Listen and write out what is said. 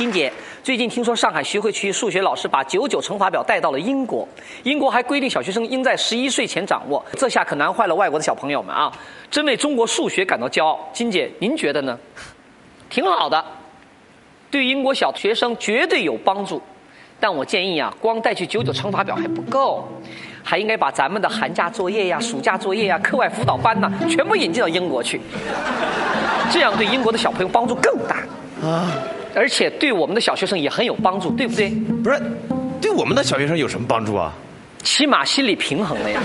金姐，最近听说上海徐汇区数学老师把九九乘法表带到了英国，英国还规定小学生应在十一岁前掌握，这下可难坏了外国的小朋友们啊！真为中国数学感到骄傲。金姐，您觉得呢？挺好的，对英国小学生绝对有帮助。但我建议啊，光带去九九乘法表还不够，还应该把咱们的寒假作业呀、暑假作业呀、课外辅导班呐，全部引进到英国去，这样对英国的小朋友帮助更大啊！而且对我们的小学生也很有帮助，对不对？不是，对我们的小学生有什么帮助啊？起码心理平衡了呀。